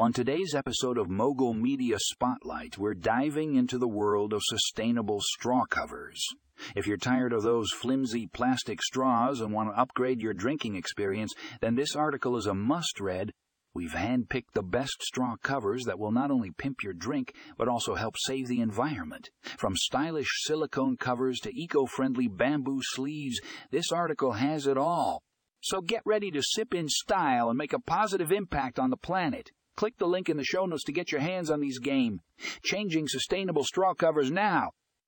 On today's episode of Mogul Media Spotlight, we're diving into the world of sustainable straw covers. If you're tired of those flimsy plastic straws and want to upgrade your drinking experience, then this article is a must read. We've handpicked the best straw covers that will not only pimp your drink, but also help save the environment. From stylish silicone covers to eco friendly bamboo sleeves, this article has it all. So get ready to sip in style and make a positive impact on the planet. Click the link in the show notes to get your hands on these game. Changing sustainable straw covers now